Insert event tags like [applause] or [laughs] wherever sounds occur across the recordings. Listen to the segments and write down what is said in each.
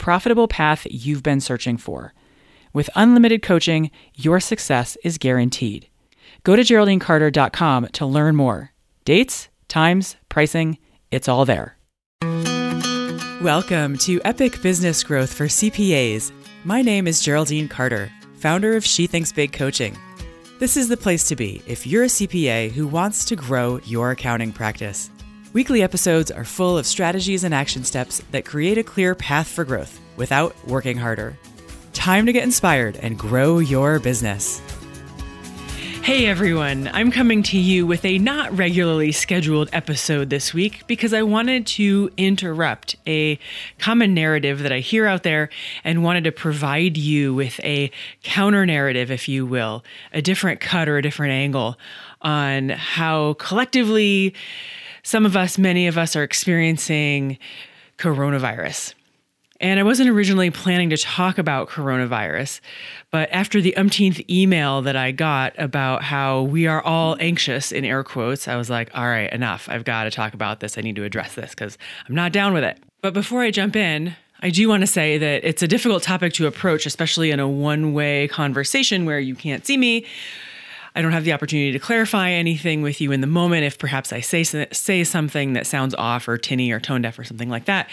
profitable path you've been searching for. With unlimited coaching, your success is guaranteed. Go to GeraldineCarter.com to learn more. Dates, times, pricing, it's all there. Welcome to Epic Business Growth for CPAs. My name is Geraldine Carter, founder of She Thinks Big Coaching. This is the place to be if you're a CPA who wants to grow your accounting practice. Weekly episodes are full of strategies and action steps that create a clear path for growth without working harder. Time to get inspired and grow your business. Hey everyone, I'm coming to you with a not regularly scheduled episode this week because I wanted to interrupt a common narrative that I hear out there and wanted to provide you with a counter narrative, if you will, a different cut or a different angle on how collectively some of us, many of us, are experiencing coronavirus. And I wasn't originally planning to talk about coronavirus, but after the umpteenth email that I got about how we are all anxious in air quotes, I was like, all right, enough. I've got to talk about this. I need to address this because I'm not down with it. But before I jump in, I do want to say that it's a difficult topic to approach, especially in a one way conversation where you can't see me I don't have the opportunity to clarify anything with you in the moment if perhaps I say say something that sounds off or tinny or tone deaf or something like that.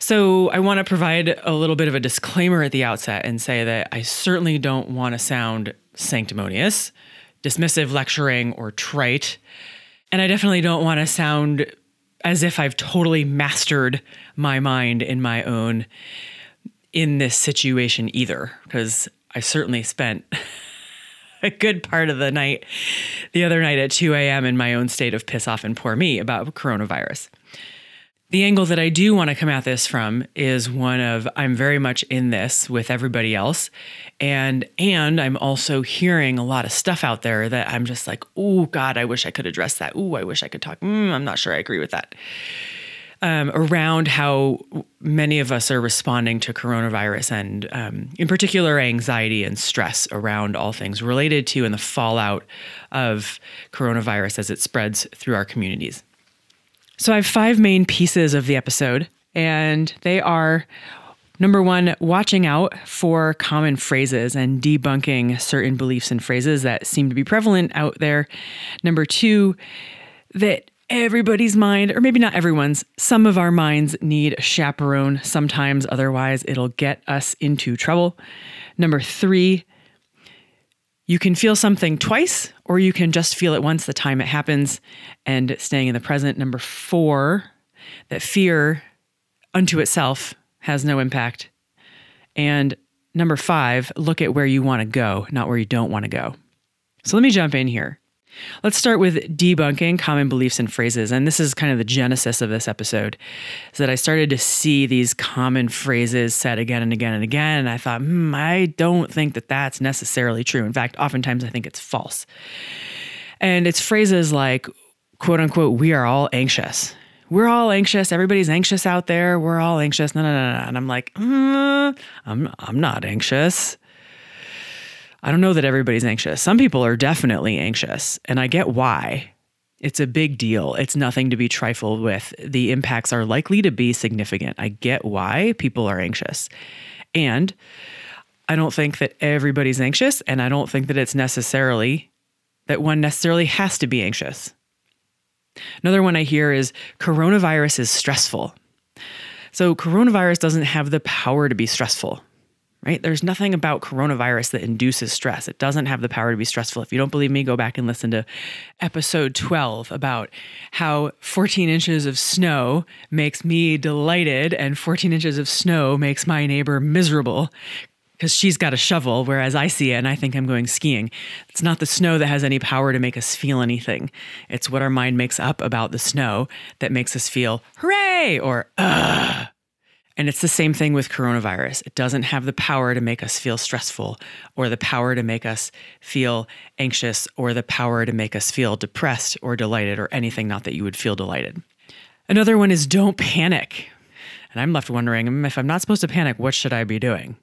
So I want to provide a little bit of a disclaimer at the outset and say that I certainly don't want to sound sanctimonious, dismissive, lecturing, or trite. And I definitely don't want to sound as if I've totally mastered my mind in my own in this situation either, because I certainly spent [laughs] a good part of the night the other night at 2 a.m. in my own state of piss off and poor me about coronavirus. The angle that I do want to come at this from is one of I'm very much in this with everybody else and and I'm also hearing a lot of stuff out there that I'm just like, "Oh god, I wish I could address that. Oh, I wish I could talk. Mm, I'm not sure I agree with that." Um, around how many of us are responding to coronavirus and, um, in particular, anxiety and stress around all things related to and the fallout of coronavirus as it spreads through our communities. So, I have five main pieces of the episode, and they are Number one, watching out for common phrases and debunking certain beliefs and phrases that seem to be prevalent out there. Number two, that everybody's mind, or maybe not everyone's, some of our minds need a chaperone sometimes, otherwise, it'll get us into trouble. Number three, you can feel something twice, or you can just feel it once the time it happens and staying in the present. Number four, that fear unto itself has no impact. And number five, look at where you want to go, not where you don't want to go. So let me jump in here. Let's start with debunking common beliefs and phrases. And this is kind of the genesis of this episode is that I started to see these common phrases said again and again and again. And I thought, hmm, I don't think that that's necessarily true. In fact, oftentimes I think it's false. And it's phrases like, quote unquote, we are all anxious. We're all anxious. Everybody's anxious out there. We're all anxious. No, no, no, no. And I'm like, mm, I'm, I'm not anxious. I don't know that everybody's anxious. Some people are definitely anxious, and I get why. It's a big deal. It's nothing to be trifled with. The impacts are likely to be significant. I get why people are anxious. And I don't think that everybody's anxious, and I don't think that it's necessarily that one necessarily has to be anxious. Another one I hear is coronavirus is stressful. So, coronavirus doesn't have the power to be stressful right? There's nothing about coronavirus that induces stress. It doesn't have the power to be stressful. If you don't believe me, go back and listen to episode 12 about how 14 inches of snow makes me delighted and 14 inches of snow makes my neighbor miserable because she's got a shovel, whereas I see it and I think I'm going skiing. It's not the snow that has any power to make us feel anything. It's what our mind makes up about the snow that makes us feel hooray or ugh and it's the same thing with coronavirus. It doesn't have the power to make us feel stressful or the power to make us feel anxious or the power to make us feel depressed or delighted or anything not that you would feel delighted. Another one is don't panic. And I'm left wondering mm, if I'm not supposed to panic, what should I be doing?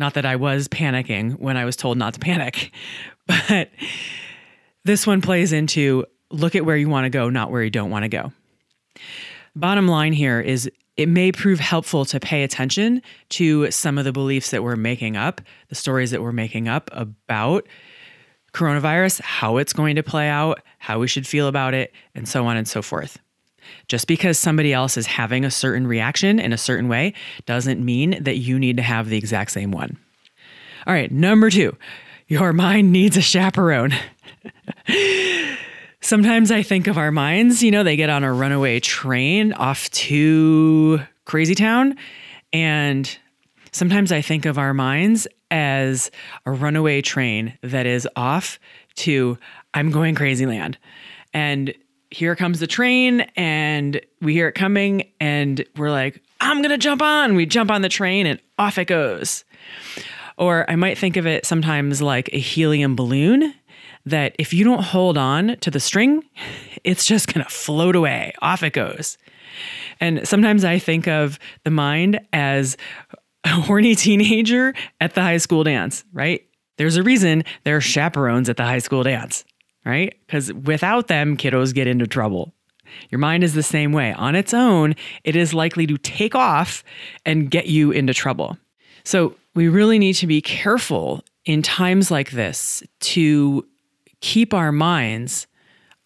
Not that I was panicking when I was told not to panic, [laughs] but this one plays into look at where you want to go, not where you don't want to go. Bottom line here is it may prove helpful to pay attention to some of the beliefs that we're making up, the stories that we're making up about coronavirus, how it's going to play out, how we should feel about it, and so on and so forth. Just because somebody else is having a certain reaction in a certain way doesn't mean that you need to have the exact same one. All right, number two, your mind needs a chaperone. [laughs] Sometimes I think of our minds, you know, they get on a runaway train off to Crazy Town. And sometimes I think of our minds as a runaway train that is off to I'm going crazy land. And here comes the train, and we hear it coming, and we're like, I'm gonna jump on. We jump on the train, and off it goes. Or I might think of it sometimes like a helium balloon that if you don't hold on to the string, it's just going to float away. Off it goes. And sometimes I think of the mind as a horny teenager at the high school dance, right? There's a reason there are chaperones at the high school dance, right? Because without them, kiddos get into trouble. Your mind is the same way. On its own, it is likely to take off and get you into trouble. So, we really need to be careful in times like this to keep our minds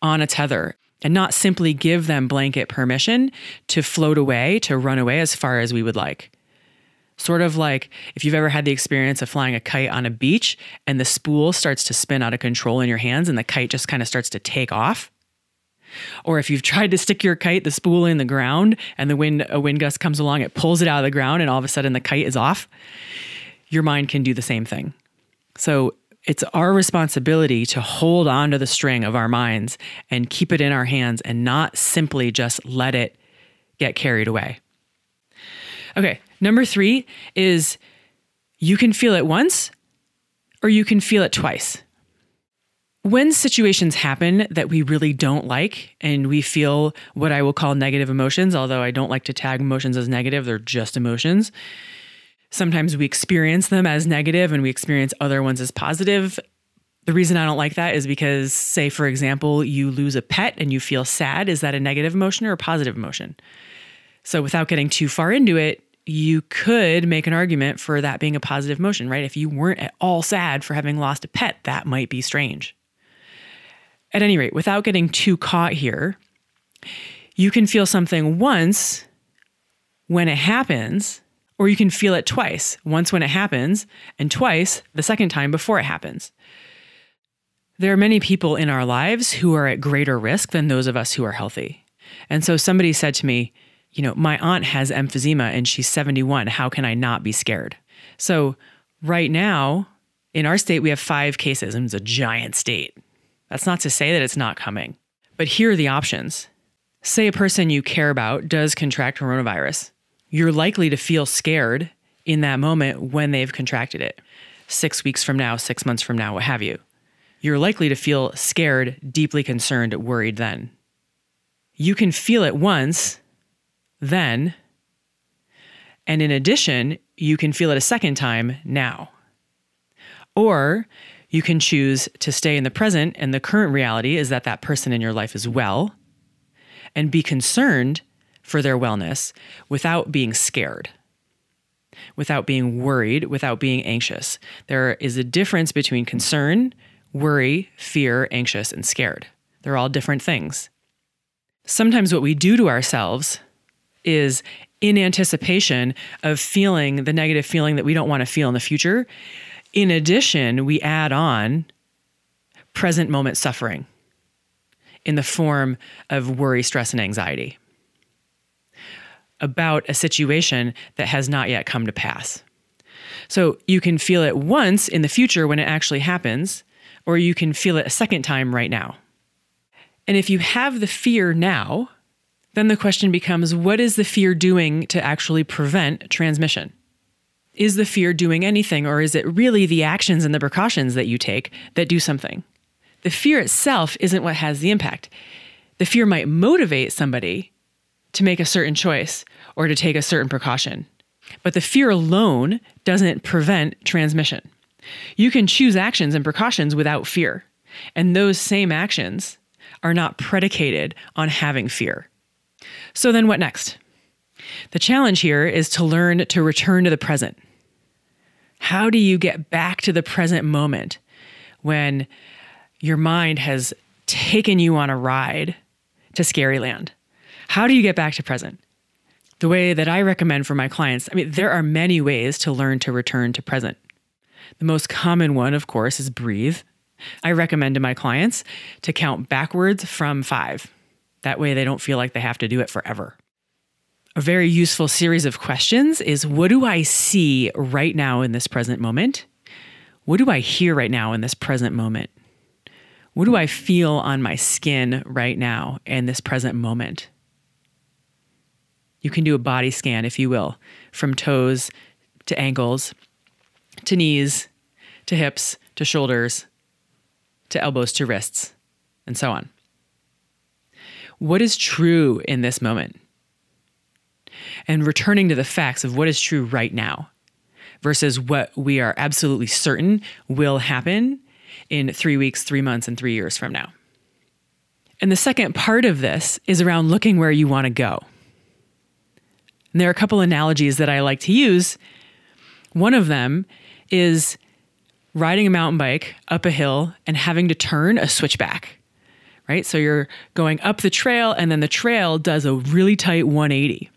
on a tether and not simply give them blanket permission to float away, to run away as far as we would like. Sort of like if you've ever had the experience of flying a kite on a beach and the spool starts to spin out of control in your hands and the kite just kind of starts to take off. Or if you've tried to stick your kite, the spool in the ground, and the wind a wind gust comes along, it pulls it out of the ground, and all of a sudden the kite is off. Your mind can do the same thing. So it's our responsibility to hold on to the string of our minds and keep it in our hands and not simply just let it get carried away. Okay, number three is you can feel it once or you can feel it twice. When situations happen that we really don't like and we feel what I will call negative emotions, although I don't like to tag emotions as negative, they're just emotions sometimes we experience them as negative and we experience other ones as positive. The reason I don't like that is because, say, for example, you lose a pet and you feel sad. Is that a negative emotion or a positive emotion? So, without getting too far into it, you could make an argument for that being a positive emotion, right? If you weren't at all sad for having lost a pet, that might be strange. At any rate, without getting too caught here, you can feel something once when it happens or you can feel it twice once when it happens, and twice the second time before it happens. There are many people in our lives who are at greater risk than those of us who are healthy. And so somebody said to me, You know, my aunt has emphysema and she's 71. How can I not be scared? So, right now, in our state, we have five cases, and it's a giant state. That's not to say that it's not coming, but here are the options. Say a person you care about does contract coronavirus you're likely to feel scared in that moment when they've contracted it. Six weeks from now, six months from now, what have you. You're likely to feel scared, deeply concerned, worried then. You can feel it once, then, and in addition, you can feel it a second time now. Or you can choose to stay in the present, and the current reality is that that person in your life is well, and be concerned for their wellness without being scared, without being worried, without being anxious. There is a difference between concern, worry, fear, anxious, and scared. They're all different things. Sometimes what we do to ourselves is in anticipation of feeling the negative feeling that we don't want to feel in the future. In addition, we add on present moment suffering in the form of worry, stress, and anxiety about a situation that has not yet come to pass. So you can feel it once in the future when it actually happens, or you can feel it a second time right now. And if you have the fear now, then the question becomes what is the fear doing to actually prevent transmission? Is the fear doing anything, or is it really the actions and the precautions that you take that do something? The fear itself isn't what has the impact. The fear might motivate somebody to make a certain choice or to take a certain precaution. But the fear alone doesn't prevent transmission. You can choose actions and precautions without fear. And those same actions are not predicated on having fear. So then what next? The challenge here is to learn to return to the present. How do you get back to the present moment when your mind has taken you on a ride to scary land? How do you get back to present? The way that I recommend for my clients, I mean, there are many ways to learn to return to present. The most common one, of course, is breathe. I recommend to my clients to count backwards from five. That way they don't feel like they have to do it forever. A very useful series of questions is what do I see right now in this present moment? What do I hear right now in this present moment? What do I feel on my skin right now in this present moment? You can do a body scan, if you will, from toes to ankles, to knees, to hips, to shoulders, to elbows, to wrists, and so on. What is true in this moment? And returning to the facts of what is true right now versus what we are absolutely certain will happen in three weeks, three months, and three years from now. And the second part of this is around looking where you want to go. And there are a couple analogies that I like to use. One of them is riding a mountain bike up a hill and having to turn a switchback, right? So you're going up the trail and then the trail does a really tight 180.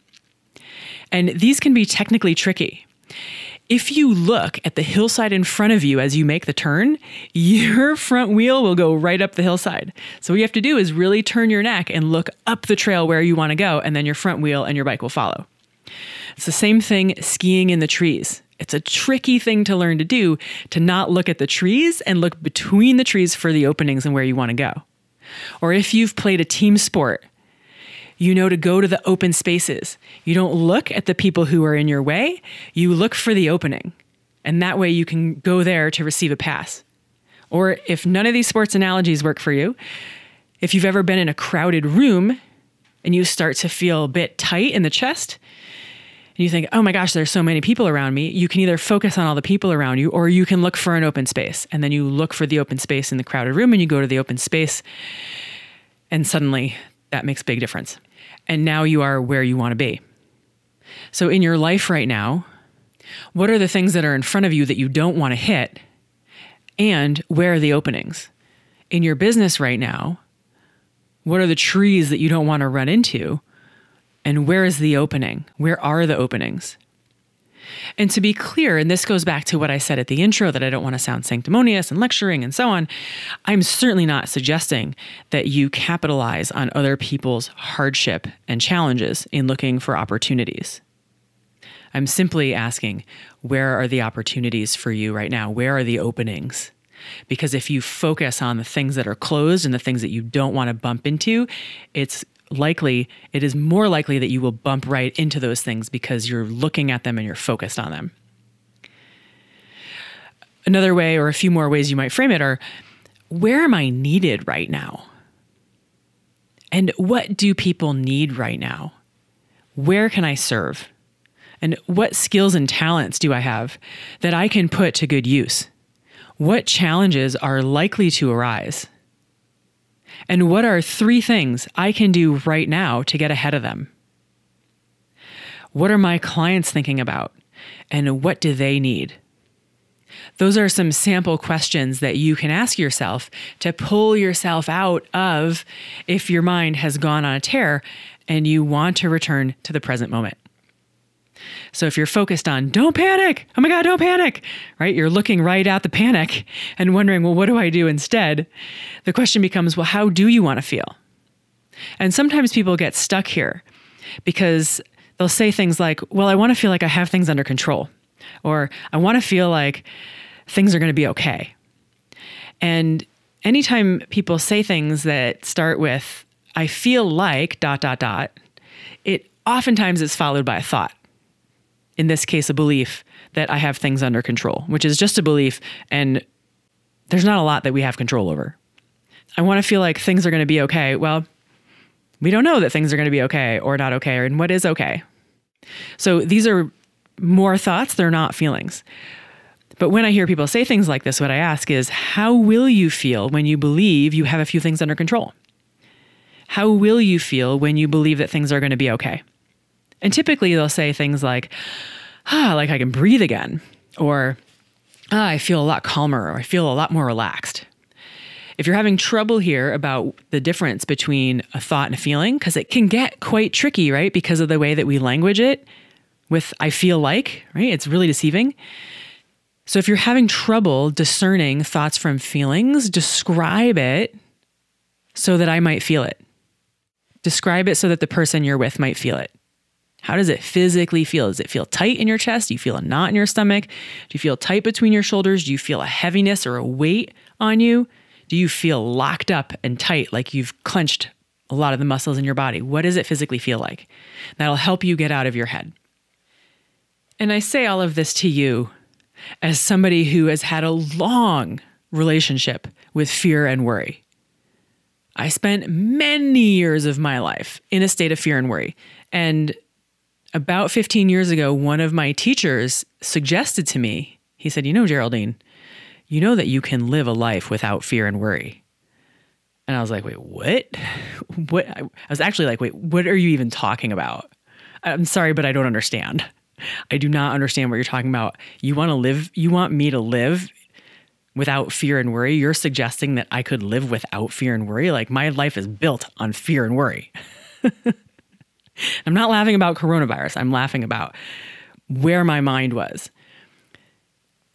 And these can be technically tricky. If you look at the hillside in front of you as you make the turn, [laughs] your front wheel will go right up the hillside. So, what you have to do is really turn your neck and look up the trail where you want to go, and then your front wheel and your bike will follow. It's the same thing skiing in the trees. It's a tricky thing to learn to do to not look at the trees and look between the trees for the openings and where you want to go. Or if you've played a team sport, you know to go to the open spaces. You don't look at the people who are in your way, you look for the opening. And that way you can go there to receive a pass. Or if none of these sports analogies work for you, if you've ever been in a crowded room and you start to feel a bit tight in the chest, and you think, oh my gosh, there's so many people around me, you can either focus on all the people around you or you can look for an open space. And then you look for the open space in the crowded room and you go to the open space. And suddenly that makes big difference. And now you are where you want to be. So in your life right now, what are the things that are in front of you that you don't want to hit? And where are the openings? In your business right now, what are the trees that you don't want to run into? And where is the opening? Where are the openings? And to be clear, and this goes back to what I said at the intro that I don't want to sound sanctimonious and lecturing and so on, I'm certainly not suggesting that you capitalize on other people's hardship and challenges in looking for opportunities. I'm simply asking, where are the opportunities for you right now? Where are the openings? Because if you focus on the things that are closed and the things that you don't want to bump into, it's likely, it is more likely that you will bump right into those things because you're looking at them and you're focused on them. Another way, or a few more ways you might frame it, are where am I needed right now? And what do people need right now? Where can I serve? And what skills and talents do I have that I can put to good use? What challenges are likely to arise? And what are three things I can do right now to get ahead of them? What are my clients thinking about? And what do they need? Those are some sample questions that you can ask yourself to pull yourself out of if your mind has gone on a tear and you want to return to the present moment. So if you're focused on don't panic, oh my God, don't panic, right? You're looking right at the panic and wondering, well, what do I do instead? The question becomes, well, how do you want to feel? And sometimes people get stuck here because they'll say things like, well, I want to feel like I have things under control, or I want to feel like things are going to be okay. And anytime people say things that start with, I feel like dot, dot, dot, it oftentimes is followed by a thought in this case, a belief that I have things under control, which is just a belief. And there's not a lot that we have control over. I want to feel like things are going to be okay. Well, we don't know that things are going to be okay or not okay, or and what is okay. So these are more thoughts, they're not feelings. But when I hear people say things like this, what I ask is, how will you feel when you believe you have a few things under control? How will you feel when you believe that things are going to be okay? And typically they'll say things like, ah, like I can breathe again, or ah, I feel a lot calmer, or I feel a lot more relaxed. If you're having trouble here about the difference between a thought and a feeling, because it can get quite tricky, right? Because of the way that we language it with I feel like, right? It's really deceiving. So if you're having trouble discerning thoughts from feelings, describe it so that I might feel it. Describe it so that the person you're with might feel it. How does it physically feel? Does it feel tight in your chest? Do you feel a knot in your stomach? Do you feel tight between your shoulders? Do you feel a heaviness or a weight on you? Do you feel locked up and tight like you've clenched a lot of the muscles in your body? What does it physically feel like? That'll help you get out of your head. And I say all of this to you as somebody who has had a long relationship with fear and worry. I spent many years of my life in a state of fear and worry. And about 15 years ago, one of my teachers suggested to me, he said, You know, Geraldine, you know that you can live a life without fear and worry. And I was like, Wait, what? [laughs] What? I was actually like, Wait, what are you even talking about? I'm sorry, but I don't understand. I do not understand what you're talking about. You want to live, you want me to live without fear and worry. You're suggesting that I could live without fear and worry. Like my life is built on fear and worry. [laughs] [laughs] I'm not laughing about coronavirus. I'm laughing about where my mind was.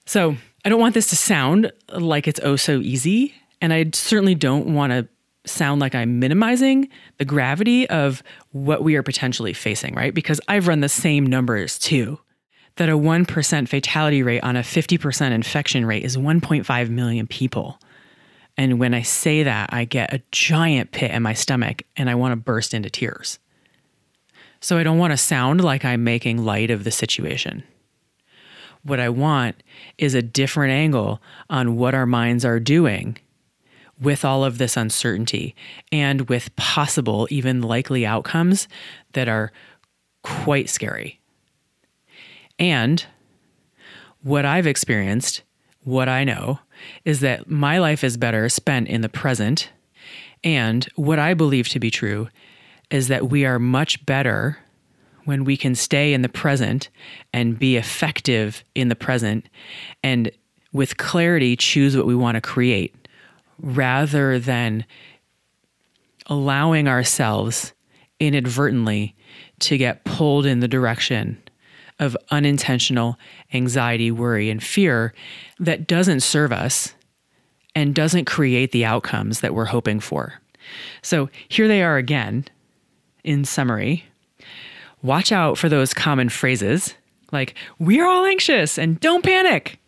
So I don't want this to sound like it's oh so easy. And I certainly don't want to sound like I'm minimizing the gravity of what we are potentially facing, right? Because I've run the same numbers too. That a 1% fatality rate on a 50% infection rate is 1.5 million people. And when I say that, I get a giant pit in my stomach and I want to burst into tears. So I don't want to sound like I'm making light of the situation. What I want is a different angle on what our minds are doing with all of this uncertainty and with possible, even likely outcomes that are quite scary. And what I've experienced, what I know, is that my life is better spent in the present. And what I believe to be true is that we are much better when we can stay in the present and be effective in the present and with clarity choose what we want to create rather than allowing ourselves inadvertently to get pulled in the direction of unintentional anxiety, worry, and fear that doesn't serve us and doesn't create the outcomes that we're hoping for. So here they are again in summary, watch out for those common phrases like, we're all anxious and don't panic.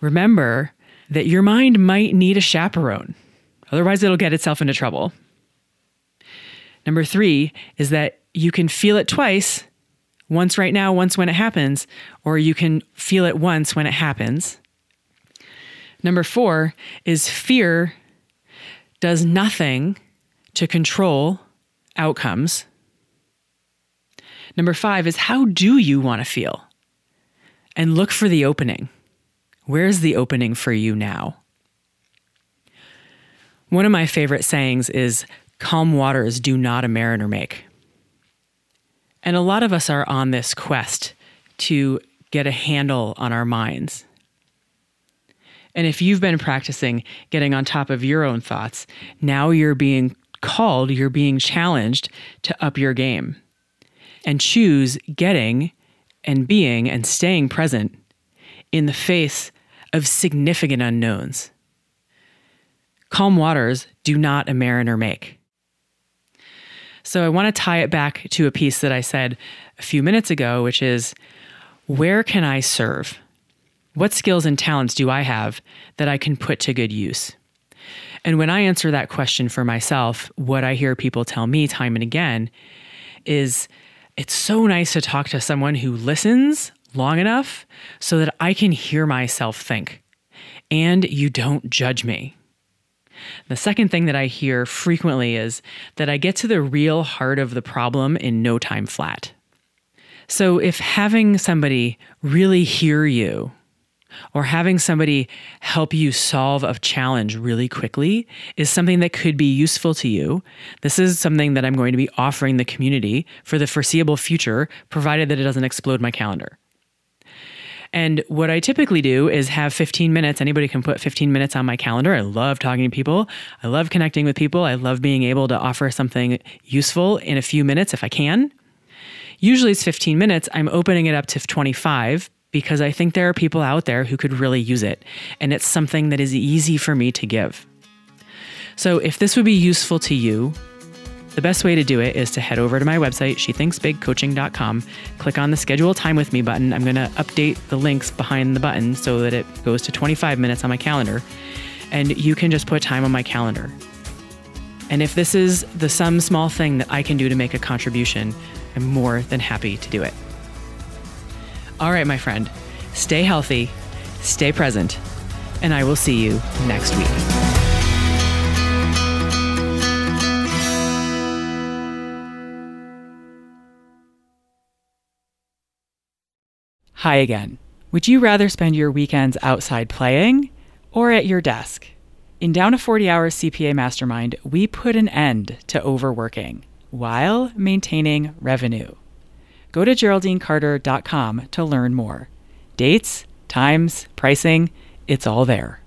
Remember that your mind might need a chaperone, otherwise, it'll get itself into trouble. Number three is that you can feel it twice once right now, once when it happens, or you can feel it once when it happens. Number four is fear does nothing to control outcomes. Number five is how do you want to feel? And look for the opening. Where's the opening for you now? One of my favorite sayings is calm waters do not a mariner make. And a lot of us are on this quest to get a handle on our minds And if you've been practicing getting on top of your own thoughts, now you're being called, you're being challenged to up your game and choose getting and being and staying present in the face of significant unknowns. Calm waters do not a mariner make. So I want to tie it back to a piece that I said a few minutes ago, which is where can I serve? What skills and talents do I have that I can put to good use? And when I answer that question for myself, what I hear people tell me time and again is it's so nice to talk to someone who listens long enough so that I can hear myself think and you don't judge me. The second thing that I hear frequently is that I get to the real heart of the problem in no time flat. So if having somebody really hear you or having somebody help you solve a challenge really quickly is something that could be useful to you. This is something that I'm going to be offering the community for the foreseeable future, provided that it doesn't explode my calendar. And what I typically do is have 15 minutes. Anybody can put 15 minutes on my calendar. I love talking to people. I love connecting with people. I love being able to offer something useful in a few minutes if I can. Usually it's 15 minutes. I'm opening it up to 25 because I think there are people out there who could really use it. And it's something that is easy for me to give. So if this would be useful to you, the best way to do it is to head over to my website, shethinksbigcoaching.com, click on the schedule time with me button. I'm going to update the links behind the button so that it goes to 25 minutes on my calendar. And you can just put time on my calendar. And if this is the some small thing that I can do to make a contribution, I'm more than happy to do it. All right, my friend, stay healthy, stay present, and I will see you next week. Hi again. Would you rather spend your weekends outside playing or at your desk? In Down a 40 Hours CPA Mastermind, we put an end to overworking while maintaining revenue. Go to GeraldineCarter.com to learn more. Dates, times, pricing, it's all there.